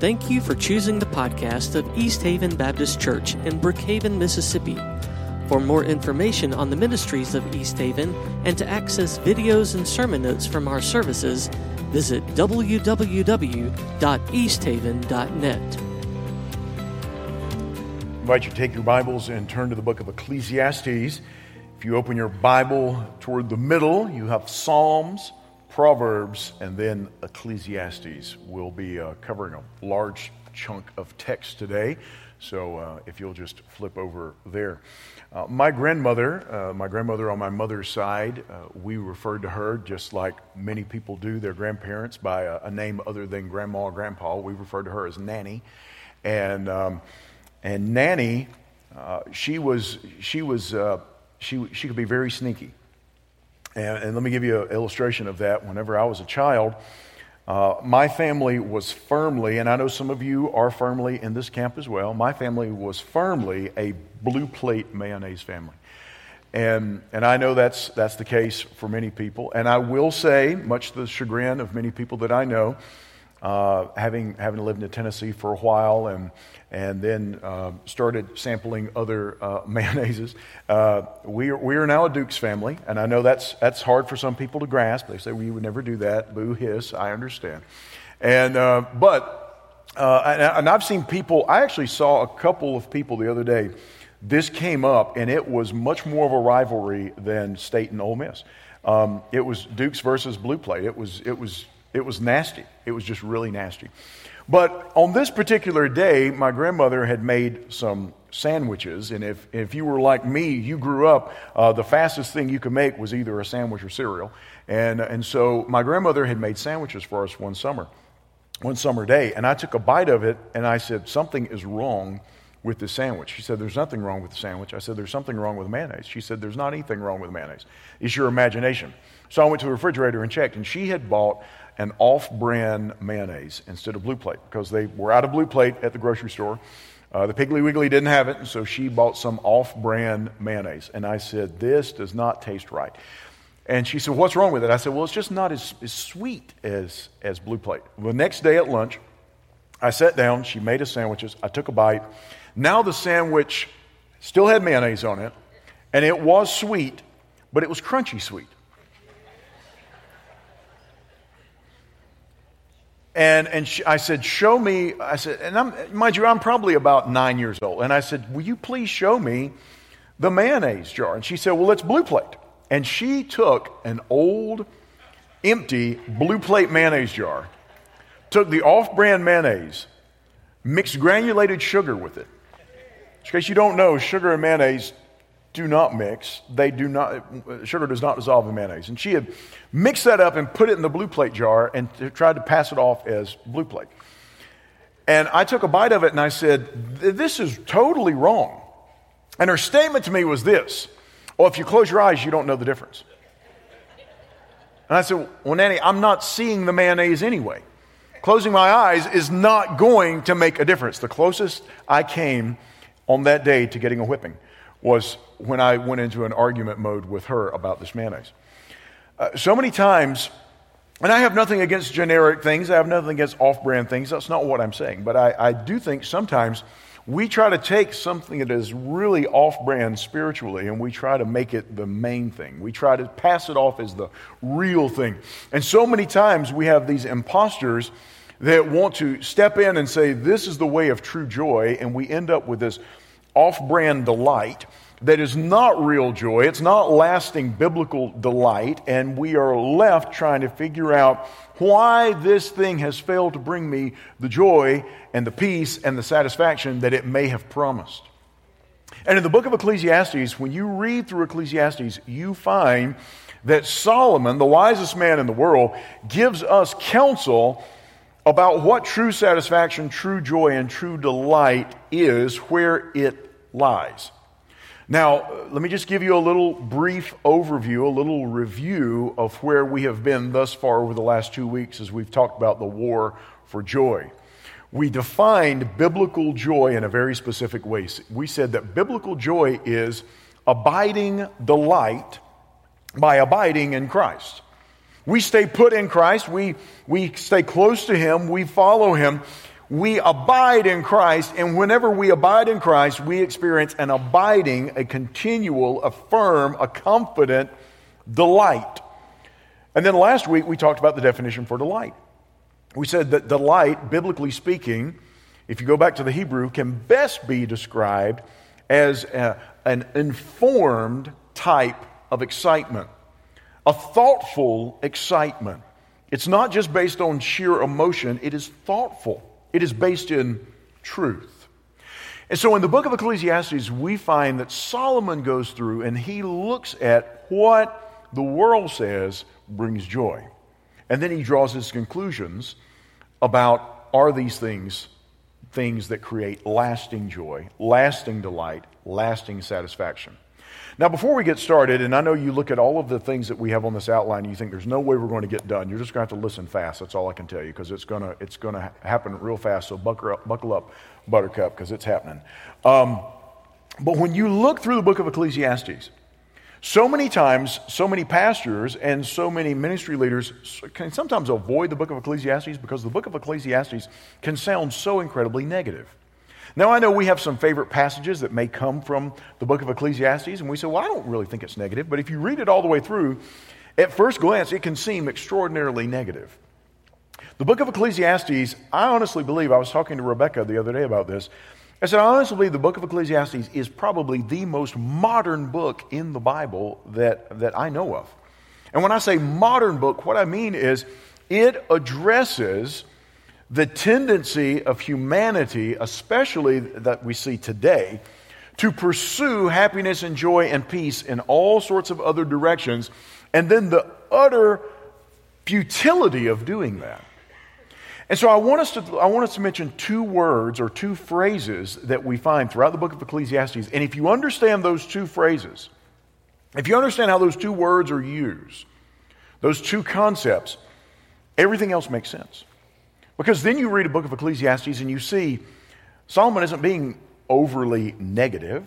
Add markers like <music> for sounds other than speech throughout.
Thank you for choosing the podcast of East Haven Baptist Church in Brookhaven, Mississippi. For more information on the ministries of East Haven and to access videos and sermon notes from our services, visit www.easthaven.net. I invite you to take your Bibles and turn to the book of Ecclesiastes. If you open your Bible toward the middle, you have Psalms, Proverbs, and then Ecclesiastes. We'll be uh, covering a large chunk of text today, so uh, if you'll just flip over there. Uh, my grandmother, uh, my grandmother on my mother's side, uh, we referred to her just like many people do their grandparents by a, a name other than grandma or grandpa. We referred to her as Nanny, and um, and Nanny, uh, she was she was she she could be very sneaky. And, and let me give you an illustration of that. Whenever I was a child, uh, my family was firmly, and I know some of you are firmly in this camp as well, my family was firmly a blue plate mayonnaise family. And, and I know that's, that's the case for many people. And I will say, much to the chagrin of many people that I know, uh, having, having lived in Tennessee for a while and, and then uh, started sampling other uh, <laughs> mayonnaises. Uh, we, are, we are now a Dukes family, and I know that's, that's hard for some people to grasp. They say, you would never do that. Boo, hiss. I understand. And, uh, but, and, and I've seen people, I actually saw a couple of people the other day. This came up, and it was much more of a rivalry than State and Ole Miss. Um, it was Dukes versus Blue Plate. It was, it was it was nasty. It was just really nasty. But on this particular day, my grandmother had made some sandwiches. And if, if you were like me, you grew up, uh, the fastest thing you could make was either a sandwich or cereal. And, and so my grandmother had made sandwiches for us one summer, one summer day. And I took a bite of it and I said, Something is wrong with this sandwich. She said, There's nothing wrong with the sandwich. I said, There's something wrong with mayonnaise. She said, There's not anything wrong with mayonnaise. It's your imagination. So I went to the refrigerator and checked, and she had bought an off brand mayonnaise instead of Blue Plate because they were out of Blue Plate at the grocery store. Uh, the Piggly Wiggly didn't have it, and so she bought some off brand mayonnaise. And I said, This does not taste right. And she said, What's wrong with it? I said, Well, it's just not as, as sweet as, as Blue Plate. The next day at lunch, I sat down, she made us sandwiches, I took a bite. Now the sandwich still had mayonnaise on it, and it was sweet, but it was crunchy sweet. And, and she, I said, Show me. I said, and I'm, mind you, I'm probably about nine years old. And I said, Will you please show me the mayonnaise jar? And she said, Well, it's blue plate. And she took an old, empty blue plate mayonnaise jar, took the off brand mayonnaise, mixed granulated sugar with it. In case you don't know, sugar and mayonnaise do not mix. They do not, sugar does not dissolve in mayonnaise. And she had mixed that up and put it in the blue plate jar and tried to pass it off as blue plate. And I took a bite of it and I said, This is totally wrong. And her statement to me was this Well, if you close your eyes, you don't know the difference. And I said, Well, Nanny, I'm not seeing the mayonnaise anyway. Closing my eyes is not going to make a difference. The closest I came on that day to getting a whipping was when I went into an argument mode with her about this mayonnaise. Uh, so many times, and I have nothing against generic things, I have nothing against off brand things. That's not what I'm saying. But I, I do think sometimes we try to take something that is really off brand spiritually and we try to make it the main thing. We try to pass it off as the real thing. And so many times we have these imposters that want to step in and say, This is the way of true joy, and we end up with this off brand delight that is not real joy. It's not lasting biblical delight. And we are left trying to figure out why this thing has failed to bring me the joy and the peace and the satisfaction that it may have promised. And in the book of Ecclesiastes, when you read through Ecclesiastes, you find that Solomon, the wisest man in the world, gives us counsel about what true satisfaction, true joy, and true delight is, where it lies. Now, let me just give you a little brief overview, a little review of where we have been thus far over the last two weeks as we've talked about the war for joy. We defined biblical joy in a very specific way. We said that biblical joy is abiding delight by abiding in Christ. We stay put in Christ, we, we stay close to Him, we follow Him. We abide in Christ, and whenever we abide in Christ, we experience an abiding, a continual, a firm, a confident delight. And then last week we talked about the definition for delight. We said that delight, biblically speaking, if you go back to the Hebrew, can best be described as a, an informed type of excitement, a thoughtful excitement. It's not just based on sheer emotion, it is thoughtful, it is based in truth. And so in the book of Ecclesiastes, we find that Solomon goes through and he looks at what the world says brings joy. And then he draws his conclusions about are these things things that create lasting joy, lasting delight, lasting satisfaction. Now, before we get started, and I know you look at all of the things that we have on this outline, and you think there's no way we're going to get done. You're just going to have to listen fast. That's all I can tell you because it's going to it's going to happen real fast. So buckle up, buckle up Buttercup, because it's happening. Um, but when you look through the book of Ecclesiastes, so many times, so many pastors and so many ministry leaders can sometimes avoid the book of Ecclesiastes because the book of Ecclesiastes can sound so incredibly negative. Now, I know we have some favorite passages that may come from the book of Ecclesiastes, and we say, well, I don't really think it's negative, but if you read it all the way through, at first glance, it can seem extraordinarily negative. The book of Ecclesiastes, I honestly believe, I was talking to Rebecca the other day about this. I said, I honestly believe the book of Ecclesiastes is probably the most modern book in the Bible that, that I know of. And when I say modern book, what I mean is it addresses the tendency of humanity, especially that we see today, to pursue happiness and joy and peace in all sorts of other directions, and then the utter futility of doing that. And so I want, us to, I want us to mention two words or two phrases that we find throughout the book of Ecclesiastes. And if you understand those two phrases, if you understand how those two words are used, those two concepts, everything else makes sense. Because then you read a book of Ecclesiastes and you see Solomon isn't being overly negative,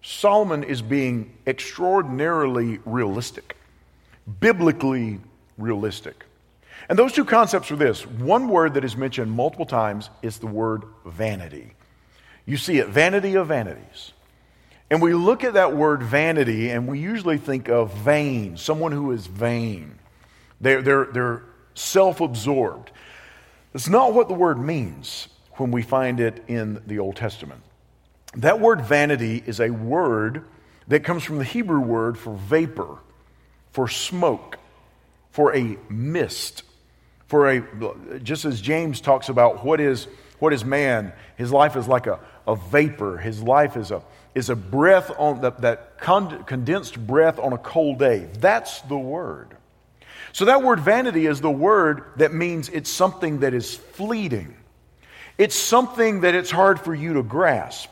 Solomon is being extraordinarily realistic, biblically realistic. And those two concepts are this one word that is mentioned multiple times is the word vanity. You see it, vanity of vanities. And we look at that word vanity and we usually think of vain, someone who is vain. They're, they're, they're self absorbed. That's not what the word means when we find it in the Old Testament. That word vanity is a word that comes from the Hebrew word for vapor, for smoke, for a mist for a just as james talks about what is what is man his life is like a, a vapor. His life is a is a breath on the, that condensed breath on a cold day. That's the word so that word vanity is the word that means it's something that is fleeting it's something that it's hard for you to grasp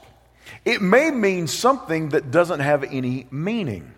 it may mean something that doesn't have any meaning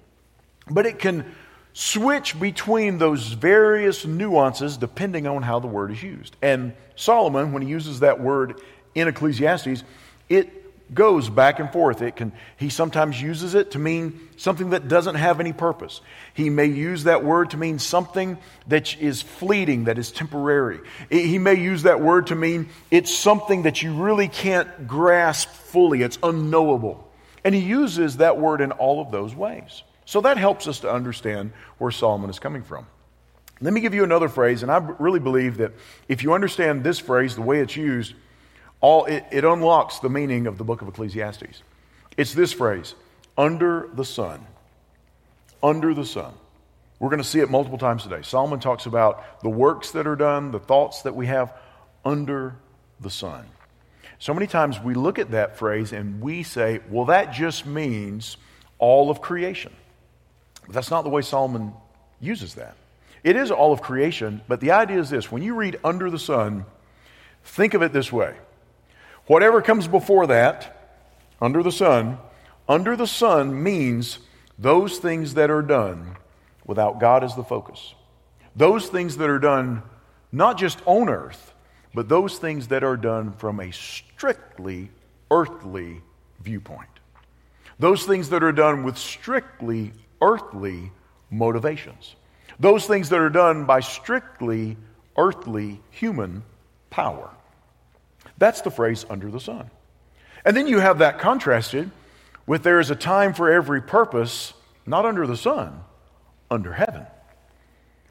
but it can switch between those various nuances depending on how the word is used. And Solomon, when he uses that word in Ecclesiastes, it goes back and forth. It can, he sometimes uses it to mean something that doesn't have any purpose. He may use that word to mean something that is fleeting, that is temporary. He may use that word to mean it's something that you really can't grasp fully, it's unknowable. And he uses that word in all of those ways. So that helps us to understand where Solomon is coming from. Let me give you another phrase, and I really believe that if you understand this phrase, the way it's used, all, it, it unlocks the meaning of the book of Ecclesiastes. It's this phrase under the sun. Under the sun. We're going to see it multiple times today. Solomon talks about the works that are done, the thoughts that we have under the sun. So many times we look at that phrase and we say, well, that just means all of creation. But that's not the way Solomon uses that. It is all of creation, but the idea is this when you read under the sun, think of it this way whatever comes before that, under the sun, under the sun means those things that are done without God as the focus. Those things that are done not just on earth, but those things that are done from a strictly earthly viewpoint. Those things that are done with strictly earthly motivations. Those things that are done by strictly earthly human power. That's the phrase under the sun. And then you have that contrasted with there is a time for every purpose, not under the sun, under heaven.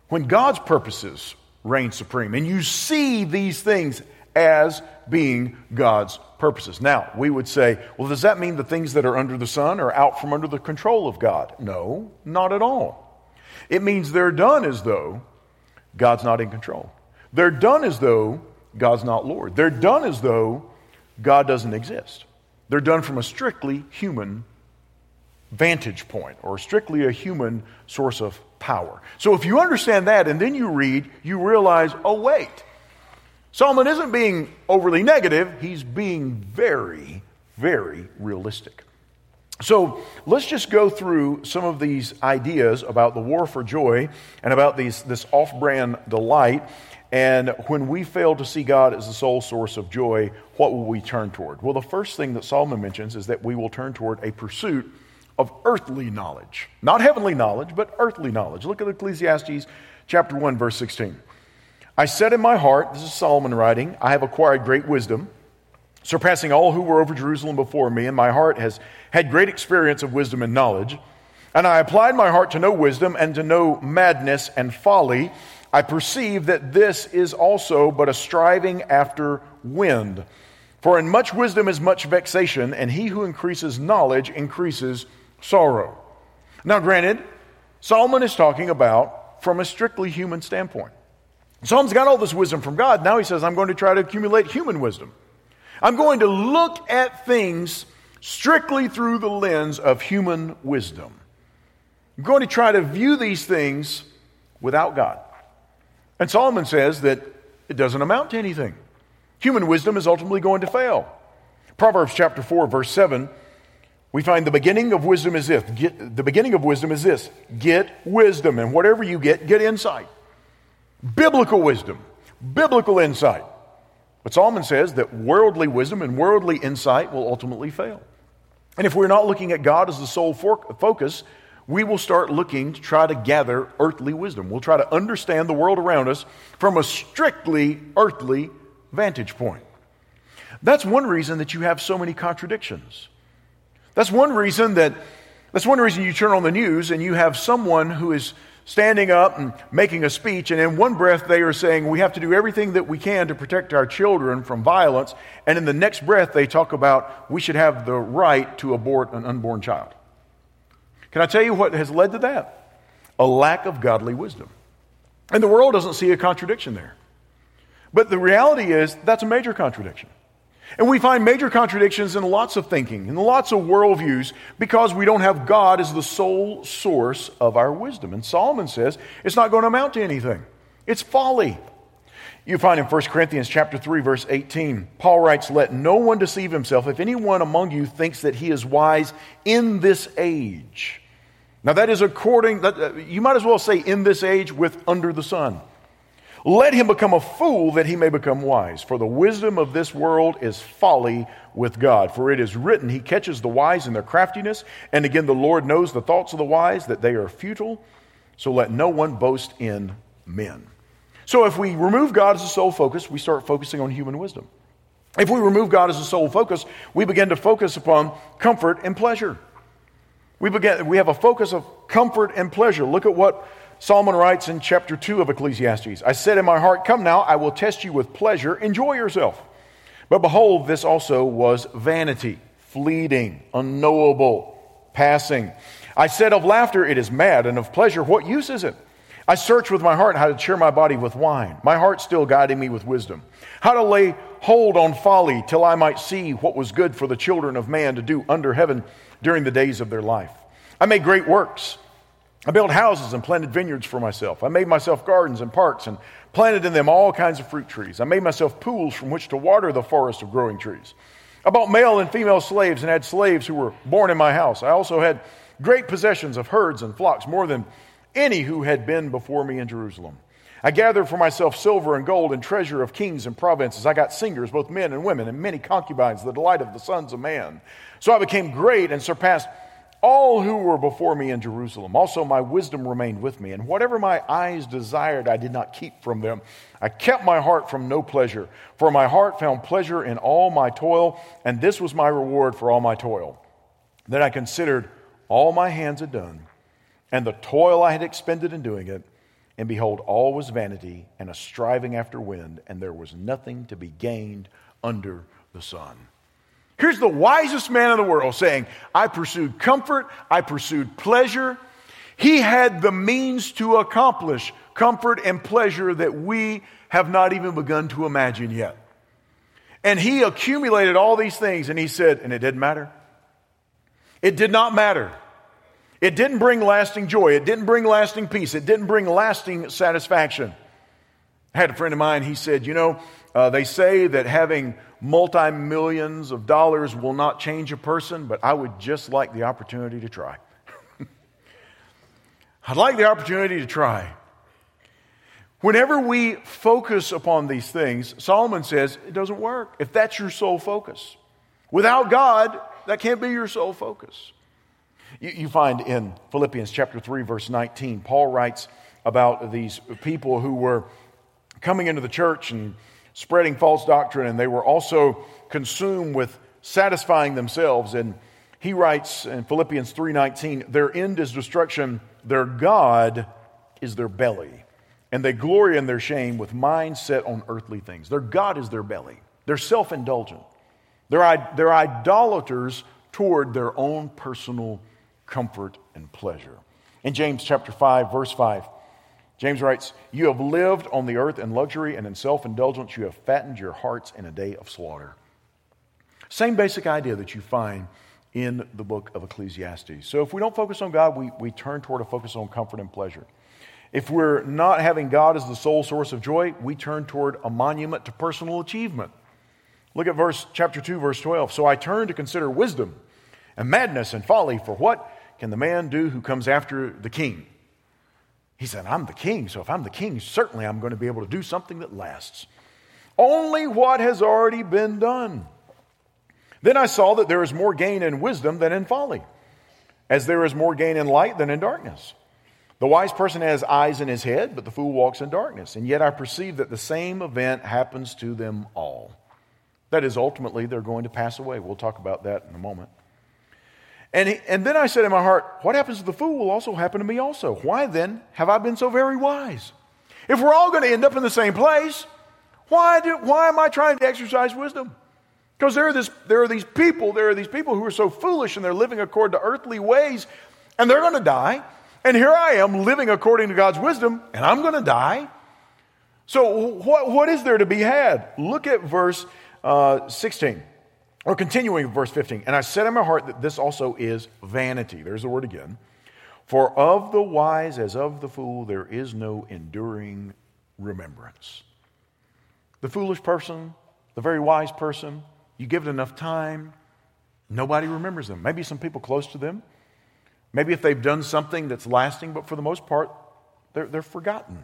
When God's purposes reign supreme, and you see these things as being God's purposes. Now, we would say, well, does that mean the things that are under the sun are out from under the control of God? No, not at all. It means they're done as though God's not in control. They're done as though God's not Lord. They're done as though God doesn't exist. They're done from a strictly human vantage point or strictly a human source of power. So if you understand that and then you read, you realize, oh, wait. Solomon isn't being overly negative, he's being very, very realistic. So let's just go through some of these ideas about the war for joy and about these, this off brand delight. And when we fail to see God as the sole source of joy, what will we turn toward? Well, the first thing that Solomon mentions is that we will turn toward a pursuit of earthly knowledge. Not heavenly knowledge, but earthly knowledge. Look at Ecclesiastes chapter 1, verse 16. I said in my heart, this is Solomon writing, I have acquired great wisdom, surpassing all who were over Jerusalem before me, and my heart has had great experience of wisdom and knowledge. And I applied my heart to know wisdom and to know madness and folly. I perceive that this is also but a striving after wind. For in much wisdom is much vexation, and he who increases knowledge increases sorrow. Now, granted, Solomon is talking about from a strictly human standpoint. Solomon's got all this wisdom from God. Now he says, I'm going to try to accumulate human wisdom. I'm going to look at things strictly through the lens of human wisdom. I'm going to try to view these things without God. And Solomon says that it doesn't amount to anything. Human wisdom is ultimately going to fail. Proverbs chapter 4, verse 7, we find the beginning of wisdom is this. Get, the beginning of wisdom is this get wisdom, and whatever you get, get insight. Biblical wisdom, biblical insight. But Solomon says that worldly wisdom and worldly insight will ultimately fail. And if we're not looking at God as the sole focus, we will start looking to try to gather earthly wisdom. We'll try to understand the world around us from a strictly earthly vantage point. That's one reason that you have so many contradictions. That's one reason that that's one reason you turn on the news and you have someone who is standing up and making a speech, and in one breath they are saying we have to do everything that we can to protect our children from violence, and in the next breath they talk about we should have the right to abort an unborn child. Can I tell you what has led to that? A lack of godly wisdom. And the world doesn't see a contradiction there. But the reality is that's a major contradiction. And we find major contradictions in lots of thinking, in lots of worldviews, because we don't have God as the sole source of our wisdom. And Solomon says it's not going to amount to anything. It's folly. You find in 1 Corinthians chapter 3 verse 18, Paul writes, "Let no one deceive himself. If anyone among you thinks that he is wise in this age." Now that is according that uh, you might as well say in this age with under the sun. Let him become a fool that he may become wise. For the wisdom of this world is folly with God. For it is written, He catches the wise in their craftiness. And again, the Lord knows the thoughts of the wise, that they are futile. So let no one boast in men. So if we remove God as a sole focus, we start focusing on human wisdom. If we remove God as a sole focus, we begin to focus upon comfort and pleasure. We, begin, we have a focus of comfort and pleasure. Look at what Solomon writes in chapter 2 of Ecclesiastes I said in my heart, Come now, I will test you with pleasure, enjoy yourself. But behold, this also was vanity, fleeting, unknowable, passing. I said of laughter, It is mad, and of pleasure, what use is it? I searched with my heart how to cheer my body with wine, my heart still guiding me with wisdom, how to lay hold on folly till I might see what was good for the children of man to do under heaven during the days of their life. I made great works. I built houses and planted vineyards for myself. I made myself gardens and parks and planted in them all kinds of fruit trees. I made myself pools from which to water the forest of growing trees. I bought male and female slaves and had slaves who were born in my house. I also had great possessions of herds and flocks, more than any who had been before me in Jerusalem. I gathered for myself silver and gold and treasure of kings and provinces. I got singers, both men and women, and many concubines, the delight of the sons of man. So I became great and surpassed all who were before me in Jerusalem. Also, my wisdom remained with me, and whatever my eyes desired, I did not keep from them. I kept my heart from no pleasure, for my heart found pleasure in all my toil, and this was my reward for all my toil. Then I considered all my hands had done, and the toil I had expended in doing it, and behold, all was vanity and a striving after wind, and there was nothing to be gained under the sun. Here's the wisest man in the world saying, I pursued comfort, I pursued pleasure. He had the means to accomplish comfort and pleasure that we have not even begun to imagine yet. And he accumulated all these things, and he said, and it didn't matter. It did not matter. It didn't bring lasting joy. It didn't bring lasting peace. It didn't bring lasting satisfaction. I had a friend of mine, he said, You know, uh, they say that having multi millions of dollars will not change a person, but I would just like the opportunity to try. <laughs> I'd like the opportunity to try. Whenever we focus upon these things, Solomon says it doesn't work if that's your sole focus. Without God, that can't be your sole focus. You, you, find in Philippians chapter 3, verse 19, Paul writes about these people who were coming into the church and spreading false doctrine, and they were also consumed with satisfying themselves. And he writes in Philippians 3:19, "Their end is destruction; their god is their belly, and they glory in their shame with minds set on earthly things." Their god is their belly. They're self-indulgent. They're, they're idolaters toward their own personal comfort and pleasure. In James chapter 5, verse 5, James writes, You have lived on the earth in luxury and in self indulgence. You have fattened your hearts in a day of slaughter. Same basic idea that you find in the book of Ecclesiastes. So if we don't focus on God, we, we turn toward a focus on comfort and pleasure. If we're not having God as the sole source of joy, we turn toward a monument to personal achievement. Look at verse chapter 2 verse 12. So I turn to consider wisdom and madness and folly for what can the man do who comes after the king? He said, I'm the king, so if I'm the king, certainly I'm going to be able to do something that lasts. Only what has already been done. Then I saw that there is more gain in wisdom than in folly, as there is more gain in light than in darkness. The wise person has eyes in his head, but the fool walks in darkness. And yet I perceive that the same event happens to them all. That is, ultimately, they're going to pass away. We'll talk about that in a moment. And, he, and then I said in my heart, What happens to the fool will also happen to me also. Why then have I been so very wise? If we're all going to end up in the same place, why, do, why am I trying to exercise wisdom? Because there, are this, there are these people, there are these people who are so foolish and they're living according to earthly ways, and they're going to die. And here I am living according to God's wisdom, and I'm going to die. So, what, what is there to be had? Look at verse uh, 16. Or continuing verse 15, and I said in my heart that this also is vanity. There's the word again. For of the wise as of the fool, there is no enduring remembrance. The foolish person, the very wise person, you give it enough time, nobody remembers them. Maybe some people close to them. Maybe if they've done something that's lasting, but for the most part, they're, they're forgotten.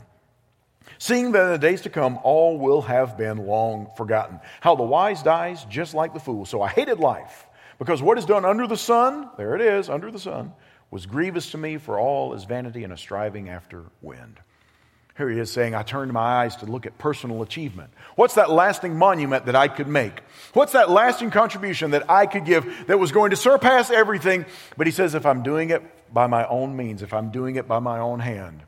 Seeing that in the days to come all will have been long forgotten. How the wise dies just like the fool. So I hated life, because what is done under the sun, there it is, under the sun, was grievous to me, for all is vanity and a striving after wind. Here he is saying, I turned my eyes to look at personal achievement. What's that lasting monument that I could make? What's that lasting contribution that I could give that was going to surpass everything? But he says, if I'm doing it by my own means, if I'm doing it by my own hand,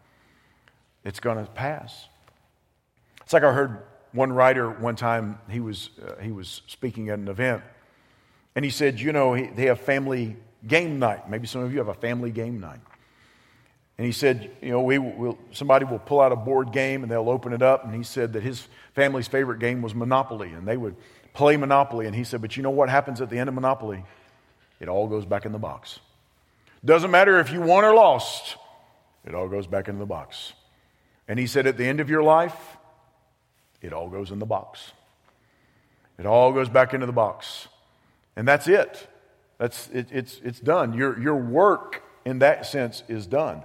it's going to pass. It's like I heard one writer one time, he was, uh, he was speaking at an event, and he said, You know, he, they have family game night. Maybe some of you have a family game night. And he said, You know, we will, somebody will pull out a board game and they'll open it up. And he said that his family's favorite game was Monopoly, and they would play Monopoly. And he said, But you know what happens at the end of Monopoly? It all goes back in the box. Doesn't matter if you won or lost, it all goes back into the box. And he said, at the end of your life, it all goes in the box. It all goes back into the box. And that's it. That's, it, it's, it's done. Your, your work in that sense is done.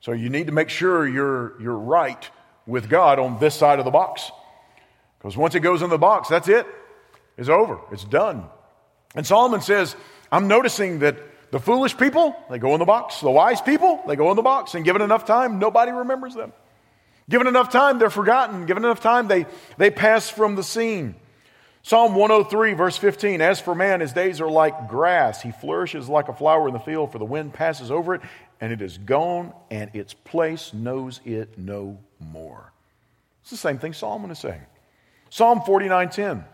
So you need to make sure you're, you're right with God on this side of the box. Because once it goes in the box, that's it. It's over. It's done. And Solomon says, I'm noticing that the foolish people, they go in the box. The wise people, they go in the box. And given enough time, nobody remembers them. Given enough time, they're forgotten. Given enough time, they, they pass from the scene. Psalm 103, verse 15 As for man, his days are like grass. He flourishes like a flower in the field, for the wind passes over it, and it is gone, and its place knows it no more. It's the same thing Solomon is saying. Psalm 49:10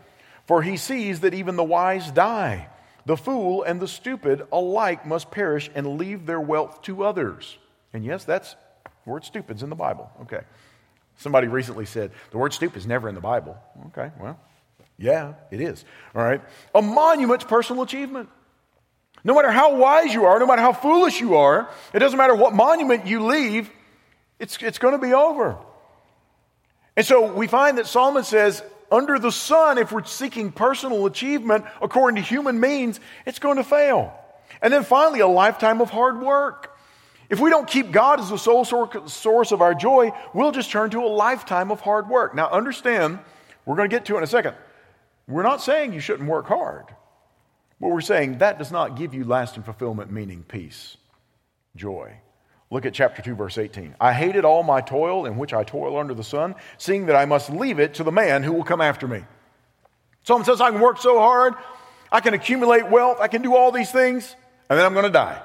For he sees that even the wise die. The fool and the stupid alike must perish and leave their wealth to others. And yes, that's word stupid's in the Bible. Okay. Somebody recently said, the word stupid is never in the Bible. Okay, well, yeah, it is. All right. A monument to personal achievement. No matter how wise you are, no matter how foolish you are, it doesn't matter what monument you leave, it's, it's going to be over. And so we find that Solomon says, under the sun, if we're seeking personal achievement according to human means, it's going to fail. And then finally, a lifetime of hard work. If we don't keep God as the sole source of our joy, we'll just turn to a lifetime of hard work. Now, understand, we're going to get to it in a second. We're not saying you shouldn't work hard, but we're saying that does not give you lasting fulfillment, meaning peace, joy. Look at chapter 2, verse 18. I hated all my toil in which I toil under the sun, seeing that I must leave it to the man who will come after me. Someone says, I can work so hard, I can accumulate wealth, I can do all these things, and then I'm going to die.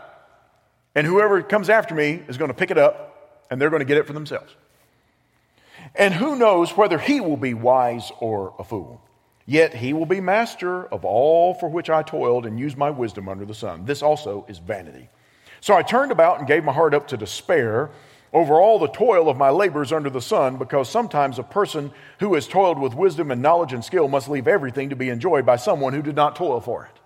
And whoever comes after me is going to pick it up, and they're going to get it for themselves. And who knows whether he will be wise or a fool? Yet he will be master of all for which I toiled and used my wisdom under the sun. This also is vanity. So I turned about and gave my heart up to despair over all the toil of my labors under the sun, because sometimes a person who has toiled with wisdom and knowledge and skill must leave everything to be enjoyed by someone who did not toil for it.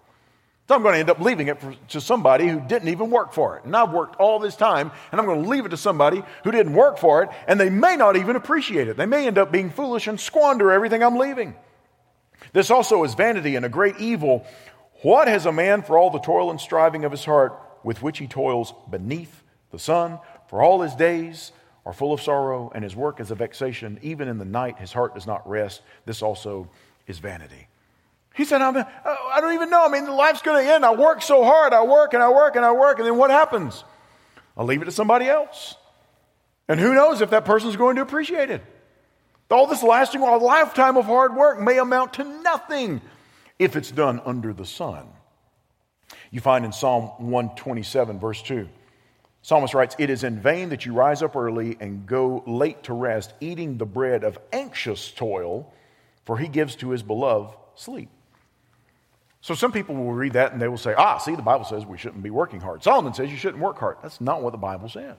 So I'm going to end up leaving it for, to somebody who didn't even work for it. And I've worked all this time, and I'm going to leave it to somebody who didn't work for it, and they may not even appreciate it. They may end up being foolish and squander everything I'm leaving. This also is vanity and a great evil. What has a man for all the toil and striving of his heart? with which he toils beneath the sun, for all his days are full of sorrow, and his work is a vexation. Even in the night, his heart does not rest. This also is vanity. He said, uh, I don't even know. I mean, life's going to end. I work so hard. I work and I work and I work. And then what happens? I'll leave it to somebody else. And who knows if that person's going to appreciate it. All this lasting a lifetime of hard work may amount to nothing if it's done under the sun. You find in Psalm 127, verse 2. Psalmist writes, It is in vain that you rise up early and go late to rest, eating the bread of anxious toil, for he gives to his beloved sleep. So some people will read that and they will say, Ah, see, the Bible says we shouldn't be working hard. Solomon says you shouldn't work hard. That's not what the Bible says.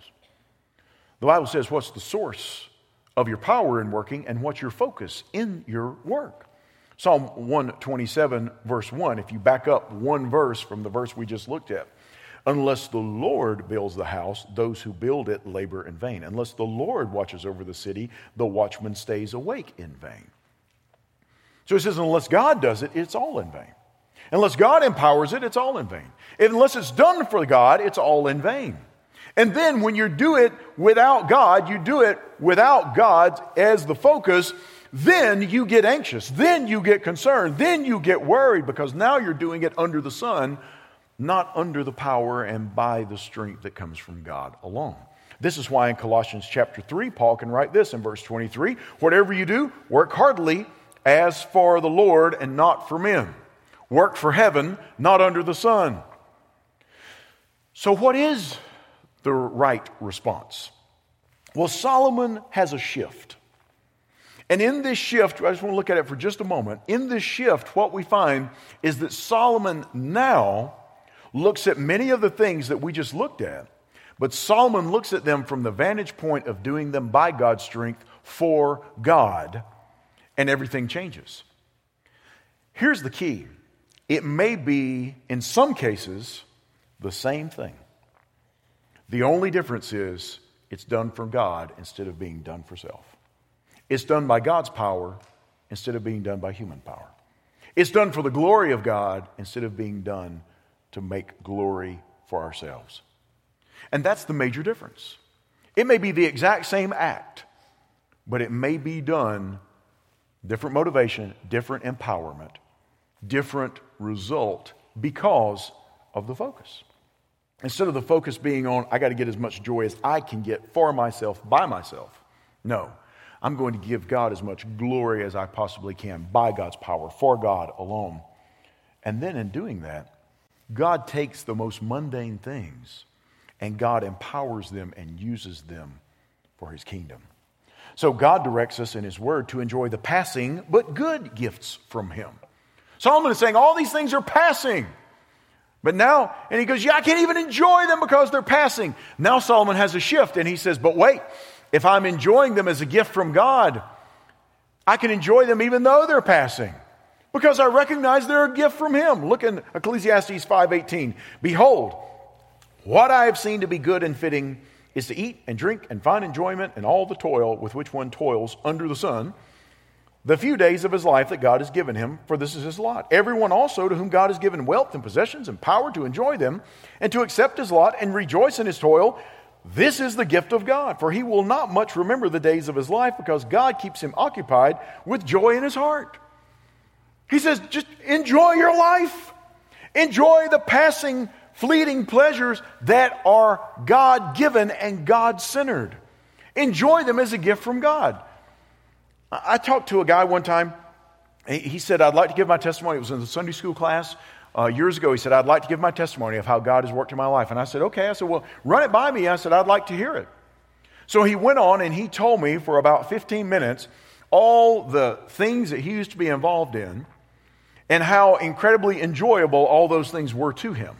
The Bible says what's the source of your power in working and what's your focus in your work. Psalm 127, verse 1, if you back up one verse from the verse we just looked at, unless the Lord builds the house, those who build it labor in vain. Unless the Lord watches over the city, the watchman stays awake in vain. So he says, unless God does it, it's all in vain. Unless God empowers it, it's all in vain. Unless it's done for God, it's all in vain. And then when you do it without God, you do it without God as the focus, then you get anxious. Then you get concerned. Then you get worried because now you're doing it under the sun, not under the power and by the strength that comes from God alone. This is why in Colossians chapter 3, Paul can write this in verse 23 Whatever you do, work heartily as for the Lord and not for men. Work for heaven, not under the sun. So, what is the right response? Well, Solomon has a shift. And in this shift, I just want to look at it for just a moment. In this shift, what we find is that Solomon now looks at many of the things that we just looked at, but Solomon looks at them from the vantage point of doing them by God's strength for God, and everything changes. Here's the key it may be, in some cases, the same thing. The only difference is it's done for God instead of being done for self. It's done by God's power instead of being done by human power. It's done for the glory of God instead of being done to make glory for ourselves. And that's the major difference. It may be the exact same act, but it may be done different motivation, different empowerment, different result because of the focus. instead of the focus being on, I got to get as much joy as I can get for myself by myself. No, I'm going to give God as much glory as I possibly can by God's power, for God alone. And then in doing that, God takes the most mundane things and God empowers them and uses them for his kingdom. So God directs us in his word to enjoy the passing but good gifts from him. Solomon is saying all these things are passing. But now, and he goes, Yeah, I can't even enjoy them because they're passing. Now Solomon has a shift and he says, But wait, if I'm enjoying them as a gift from God, I can enjoy them even though they're passing because I recognize they're a gift from him. Look in Ecclesiastes 5:18. Behold, what I have seen to be good and fitting is to eat and drink and find enjoyment in all the toil with which one toils under the sun the few days of his life that God has given him, for this is his lot. Everyone also to whom God has given wealth and possessions and power to enjoy them and to accept his lot and rejoice in his toil, this is the gift of God, for he will not much remember the days of his life because God keeps him occupied with joy in his heart. He says, just enjoy your life. Enjoy the passing, fleeting pleasures that are God given and God centered. Enjoy them as a gift from God. I talked to a guy one time. He said, I'd like to give my testimony. It was in the Sunday school class uh, years ago. He said, I'd like to give my testimony of how God has worked in my life. And I said, okay. I said, well, run it by me. I said, I'd like to hear it. So he went on and he told me for about 15 minutes all the things that he used to be involved in and how incredibly enjoyable all those things were to him.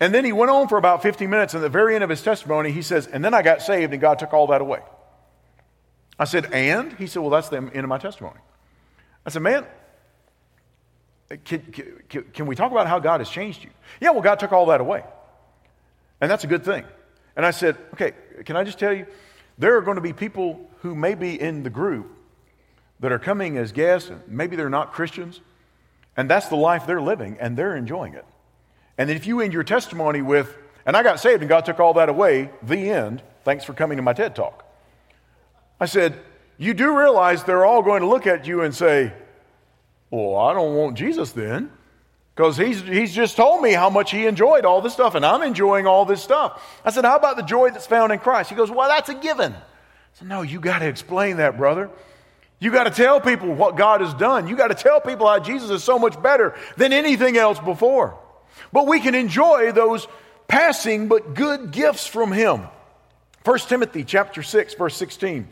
And then he went on for about 15 minutes. And at the very end of his testimony, he says, And then I got saved and God took all that away. I said, And? He said, Well, that's the end of my testimony. I said, Man, can, can, can, we talk about how God has changed you? Yeah, well, God took all that away. And that's a good thing. And I said, Okay, can I just tell you? There are going to be people who may be in the group that are coming as guests, and maybe they're not Christians, and that's the life they're living, and they're enjoying it. And if you end your testimony with, and I got saved and God took all that away, the end, thanks for coming to my TED talk. I said, You do realize they're all going to look at you and say, Well, I don't want Jesus then. Because he's, he's just told me how much he enjoyed all this stuff, and I'm enjoying all this stuff. I said, How about the joy that's found in Christ? He goes, Well, that's a given. I said, No, you got to explain that, brother. You got to tell people what God has done. You got to tell people how Jesus is so much better than anything else before. But we can enjoy those passing but good gifts from him. 1 Timothy chapter 6 verse 16.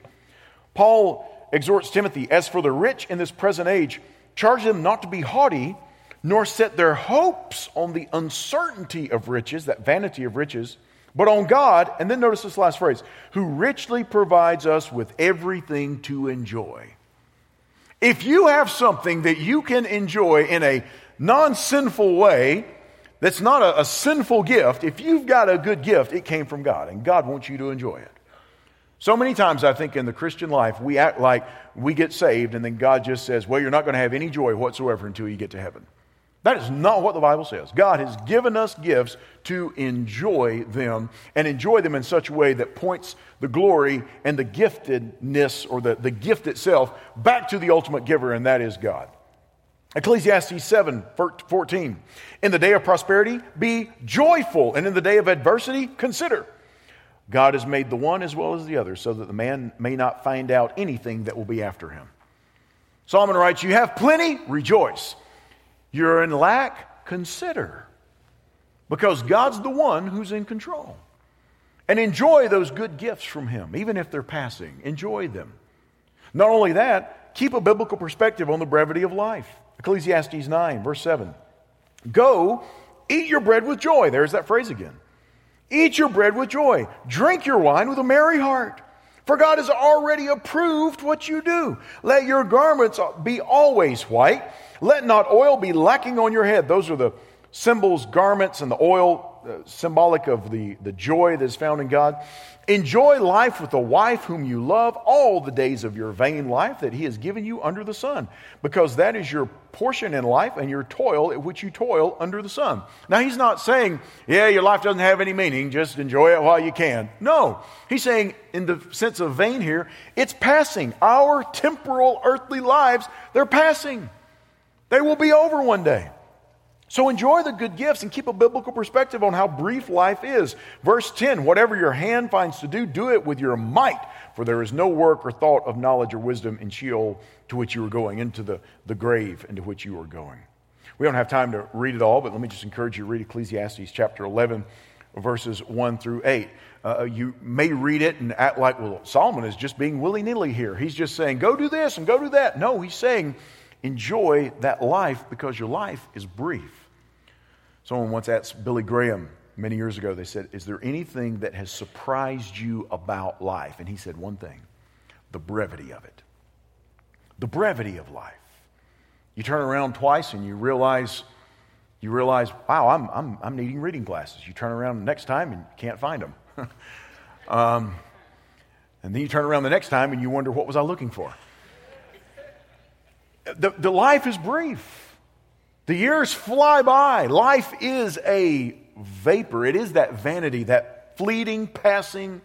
Paul exhorts Timothy, as for the rich in this present age, charge them not to be haughty, nor set their hopes on the uncertainty of riches, that vanity of riches, but on God, and then notice this last phrase, who richly provides us with everything to enjoy. If you have something that you can enjoy in a non sinful way, that's not a, a, sinful gift, if you've got a good gift, it came from God, and God wants you to enjoy it. So many times I think in the Christian life, we act like we get saved and then God just says, Well, you're not going to have any joy whatsoever until you get to heaven. That is not what the Bible says. God has given us gifts to enjoy them and enjoy them in such a way that points the glory and the giftedness or the, the gift itself back to the ultimate giver, and that is God. Ecclesiastes 7 14. In the day of prosperity, be joyful, and in the day of adversity, consider. God has made the one as well as the other so that the man may not find out anything that will be after him. Solomon writes, You have plenty, rejoice. You're in lack, consider. Because God's the one who's in control. And enjoy those good gifts from Him, even if they're passing. Enjoy them. Not only that, keep a biblical perspective on the brevity of life. Ecclesiastes 9, verse 7. Go, eat your bread with joy. There's that phrase again. Eat your bread with joy. Drink your wine with a merry heart. For God has already approved what you do. Let your garments be always white. Let not oil be lacking on your head. Those are the symbols, garments, and the oil, Uh, symbolic of the, the joy that is found in God. Enjoy life with the wife whom you love all the days of your vain life that He has given you under the sun, because that is your portion in life and your toil at which you toil under the sun. Now, He's not saying, yeah, your life doesn't have any meaning, just enjoy it while you can. No, He's saying, in the sense of vain here, it's passing. Our temporal earthly lives, they're passing. They will be over one day. So enjoy the good gifts and keep a biblical perspective on how brief life is. Verse 10 Whatever your hand finds to do, do it with your might, for there is no work or thought of knowledge or wisdom in Sheol to which you are going, into the, the grave into which you are going. We don't have time to read it all, but let me just encourage you to read Ecclesiastes chapter 11, verses 1 through 8. Uh, you may read it and act like, well, Solomon is just being willy nilly here. He's just saying, go do this and go do that. No, he's saying, enjoy that life because your life is brief. Someone once asked Billy Graham many years ago, they said, Is there anything that has surprised you about life? And he said one thing the brevity of it. The brevity of life. You turn around twice and you realize, you realize, wow, I'm, I'm, I'm needing reading glasses. You turn around the next time and you can't find them. <laughs> um, and then you turn around the next time and you wonder, what was I looking for? The, the life is brief. The years fly by. Life is a vapor. It is that vanity, that fleeting, passing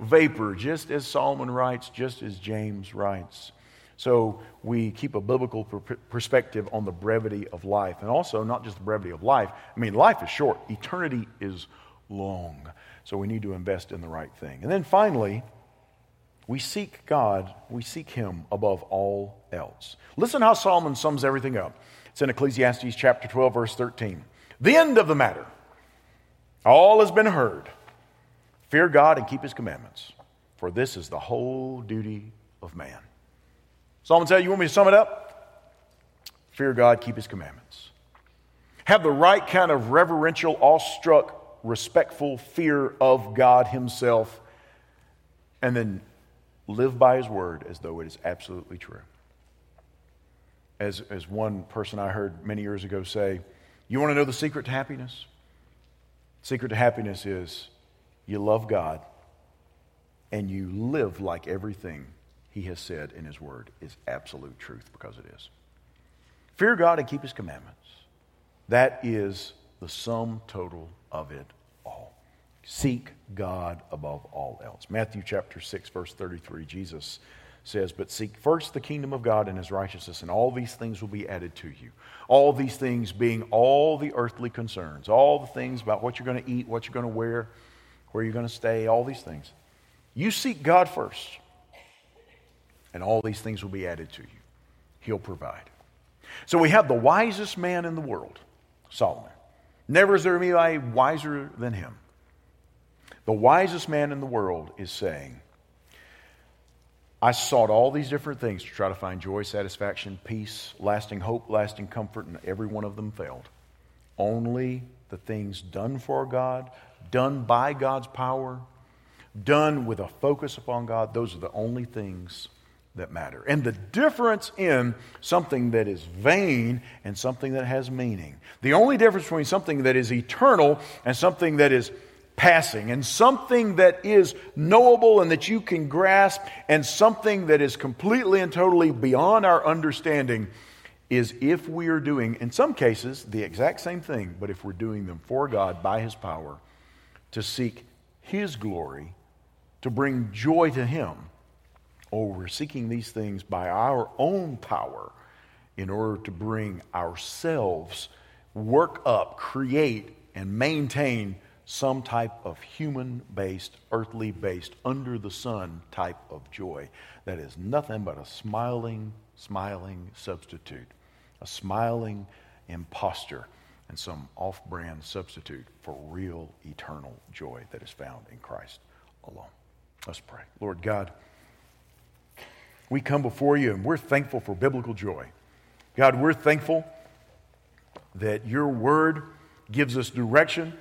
vapor, just as Solomon writes, just as James writes. So we keep a biblical perspective on the brevity of life. And also, not just the brevity of life. I mean, life is short, eternity is long. So we need to invest in the right thing. And then finally, we seek God, we seek Him above all else. Listen how Solomon sums everything up. It's in Ecclesiastes chapter 12, verse 13. The end of the matter. All has been heard. Fear God and keep his commandments, for this is the whole duty of man. Solomon said, You want me to sum it up? Fear God, keep his commandments. Have the right kind of reverential, awestruck, respectful fear of God himself, and then live by his word as though it is absolutely true as, as one person I heard many years ago say, You want to know the secret to happiness? Secret to happiness is you love God and you live like everything He has said in His Word is absolute truth because it is. Fear God and keep His commandments. That is the sum total of it all. Seek God above all else. Matthew chapter 6, verse 33, Jesus says, But seek first the kingdom of God and his righteousness, and all these things will be added to you. All these things being all the earthly concerns, all the things about what you're going to eat, what you're going to wear, where you're going to stay, all these things. You seek God first, and all these things will be added to you. He'll provide. So we have the wisest man in the world, Solomon. Never is there anybody wiser than him. The wisest man in the world is saying, I sought all these different things to try to find joy, satisfaction, peace, lasting hope, lasting comfort, and every one of them failed. Only the things done for God, done by God's power, done with a focus upon God, those are the only things that matter. And the difference in something that is vain and something that has meaning. The only difference between something that is eternal and something that is passing and something that is knowable and that you can grasp and something that is completely and totally beyond our understanding is if we are doing, in some cases, the exact same thing, but if we're doing them for God by His power to seek His glory, to bring joy to Him, or we're seeking these things by our own power in order to bring ourselves, work up, create, and maintain some type of human based, earthly based, under the sun type of joy that is nothing but a smiling, smiling substitute, a smiling impostor, and some off brand substitute for real eternal joy that is found in Christ alone. Let's pray. Lord God, we come before you and we're thankful for biblical joy. God, we're thankful that your word gives us direction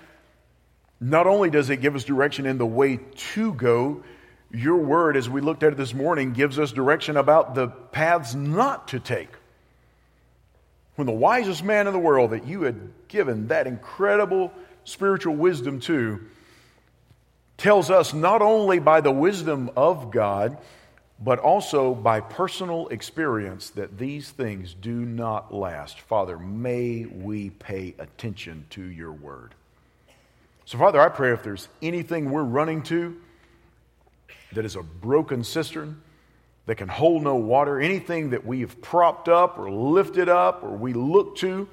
not only does it give us direction in the way to go, your word, as we looked at it this morning, gives us direction about the paths not to take. When the wisest man in the world that you had given that incredible spiritual wisdom to tells us not only by the wisdom of God, but also by personal experience that these things do not last. Father, may we pay attention to your word. So, Father, I pray if there's anything we're running to that is a broken cistern that can hold no water, anything that we have propped up or lifted up or we look to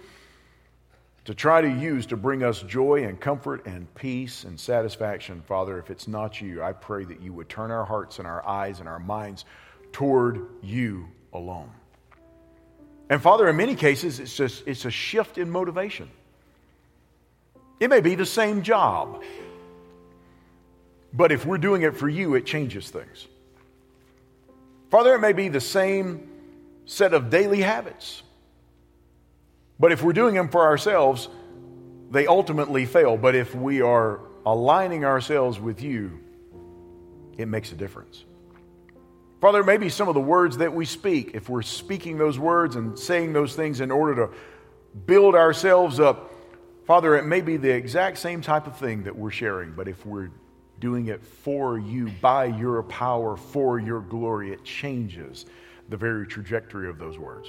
to try to use to bring us joy and comfort and peace and satisfaction. Father, if it's not you, I pray that you would turn our hearts and our eyes and our minds toward you alone. And Father, in many cases, it's just it's a shift in motivation. It may be the same job. But if we're doing it for you, it changes things. Father, it may be the same set of daily habits. But if we're doing them for ourselves, they ultimately fail. But if we are aligning ourselves with you, it makes a difference. Father, maybe some of the words that we speak, if we're speaking those words and saying those things in order to build ourselves up, Father, it may be the exact same type of thing that we're sharing, but if we're doing it for you, by your power, for your glory, it changes the very trajectory of those words.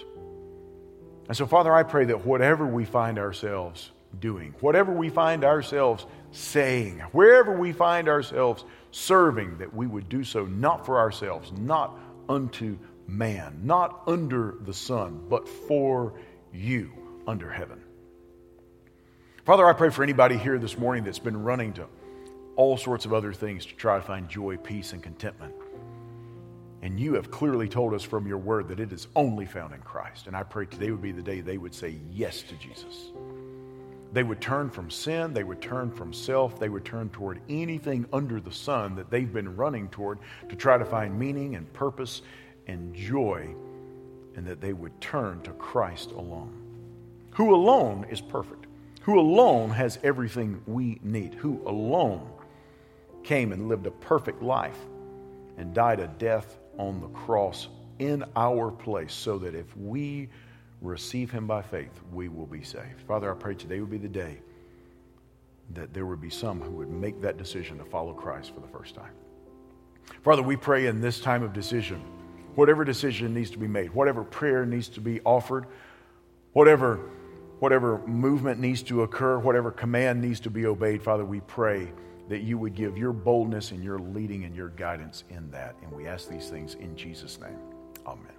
And so, Father, I pray that whatever we find ourselves doing, whatever we find ourselves saying, wherever we find ourselves serving, that we would do so not for ourselves, not unto man, not under the sun, but for you under heaven. Father, I pray for anybody here this morning that's been running to all sorts of other things to try to find joy, peace, and contentment. And you have clearly told us from your word that it is only found in Christ. And I pray today would be the day they would say yes to Jesus. They would turn from sin, they would turn from self, they would turn toward anything under the sun that they've been running toward to try to find meaning and purpose and joy, and that they would turn to Christ alone, who alone is perfect, who alone has everything we need, who alone came and lived a perfect life and died a death on the cross in our place so that if we receive him by faith, we will be saved. Father, I pray today would be the day that there would be some who would make that decision to follow Christ for the first time. Father, we pray in this time of decision, whatever decision needs to be made, whatever prayer needs to be offered, whatever, whatever movement needs to occur, whatever command needs to be obeyed, Father, we pray that you would give your boldness and your leading and your guidance in that. And we ask these things in Jesus' name. Amen.